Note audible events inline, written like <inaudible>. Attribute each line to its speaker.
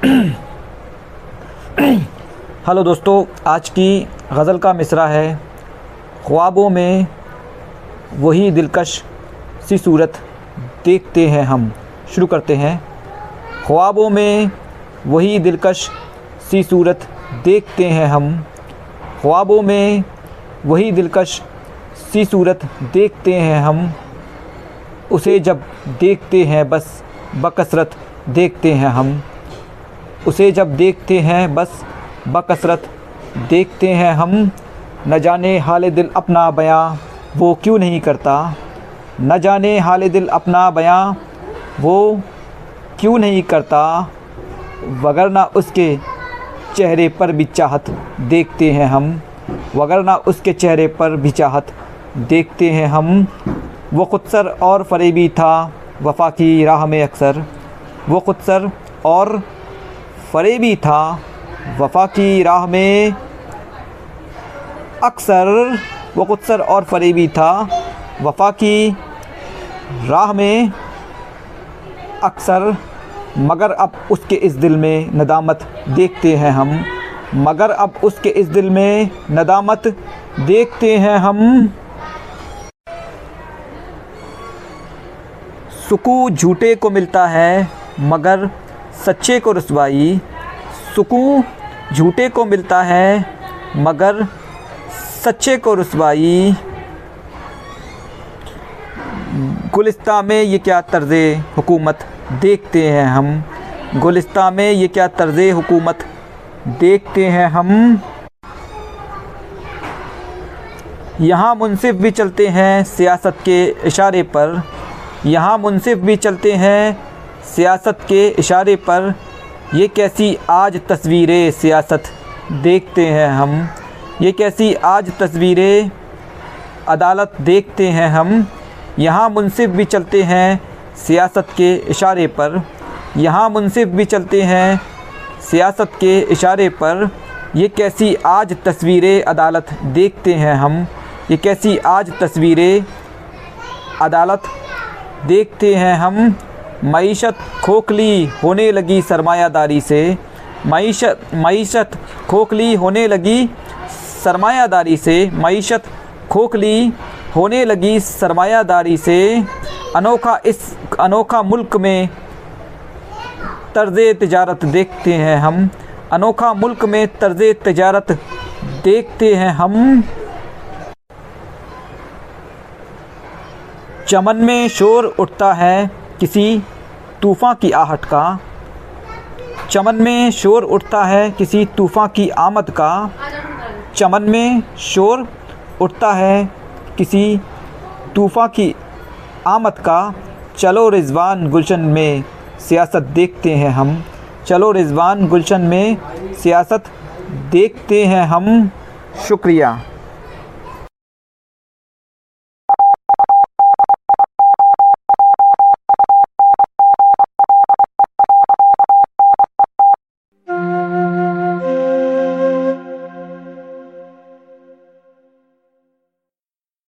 Speaker 1: <clears throat> Hello दोस्तों, आज की गज़ल का मिसरा है। ख्वाबों में वही दिलकश सी सूरत देखते हैं हम। शुरू करते हैं। ख्वाबों में वही दिलकश सी सूरत देखते हैं हम। ख्वाबों में वही दिलकश सी सूरत देखते हैं हम। उसे जब देखते हैं, बस बकसरत देखते हैं हम। उसे जब देखते हैं, बस बकसरत, देखते हैं हम, न जाने हाल दिल अपना बयां, वो क्यों नहीं करता? न जाने हाल दिल अपना बयां, वो क्यों नहीं करता? वगरना उसके चेहरे पर भी चाहत देखते हैं हम, वगरना उसके चेहरे पर भी चाहत देखते हैं हम। वो खुदसर और फरेबी था, वफा की राह में अक्सर। वो खुदसर और फरेबी था। वफा की राह में अक्सर वो खुदसर और फरेबी था। वफा की राह में अक्सर, मगर अब उसके इस दिल में नदामत देखते हैं हम। मगर अब उसके इस दिल में नदामत देखते हैं हम। सुकून झूठे को मिलता है, मगर सच्चे को रसवाई सुकून झूठे को मिलता है, मगर सच्चे को रसवाई। गुलिस्ता में ये क्या तर्ज़ हुकूमत देखते हैं हम? गुलिस्ता में ये क्या तर्ज़ हुकूमत देखते हैं हम? यहाँ मुनसिफ भी चलते हैं सियासत के इशारे पर। यहाँ मुनसिफ भी चलते हैं सियासत के इशारे पर। ये कैसी आज तस्वीरें सियासत देखते हैं हम? ये कैसी आज तस्वीरें अदालत देखते हैं हम? यहाँ मुनसिफ भी चलते हैं सियासत के इशारे पर। यहाँ मुनसिफ भी चलते हैं सियासत के इशारे पर। ये कैसी आज तस्वीरें अदालत देखते हैं हम? ये कैसी आज तस्वीरें अदालत देखते हैं हम? मीशत खोखली होने लगी सरमायादारी से। मीशत मीशत खोखली होने लगी सरमायादारी से। मीशत खोखली होने लगी सरमायादारी से। अनोखा इस, अनोखा मुल्क में तर्ज़ तजारत देखते हैं हम। अनोखा मुल्क में तर्ज़ तजारत देखते हैं हम। चमन में शोर उठता है। किसी तूफ़ान की आहट का। चमन में शोर उठता है किसी तूफ़ान की आमद का। चमन में शोर उठता है किसी तूफ़ान की आमद का। चलो रिजवान गुलशन में सियासत देखते हैं हम। चलो रिजवान गुलशन में सियासत देखते हैं हम। शुक्रिया।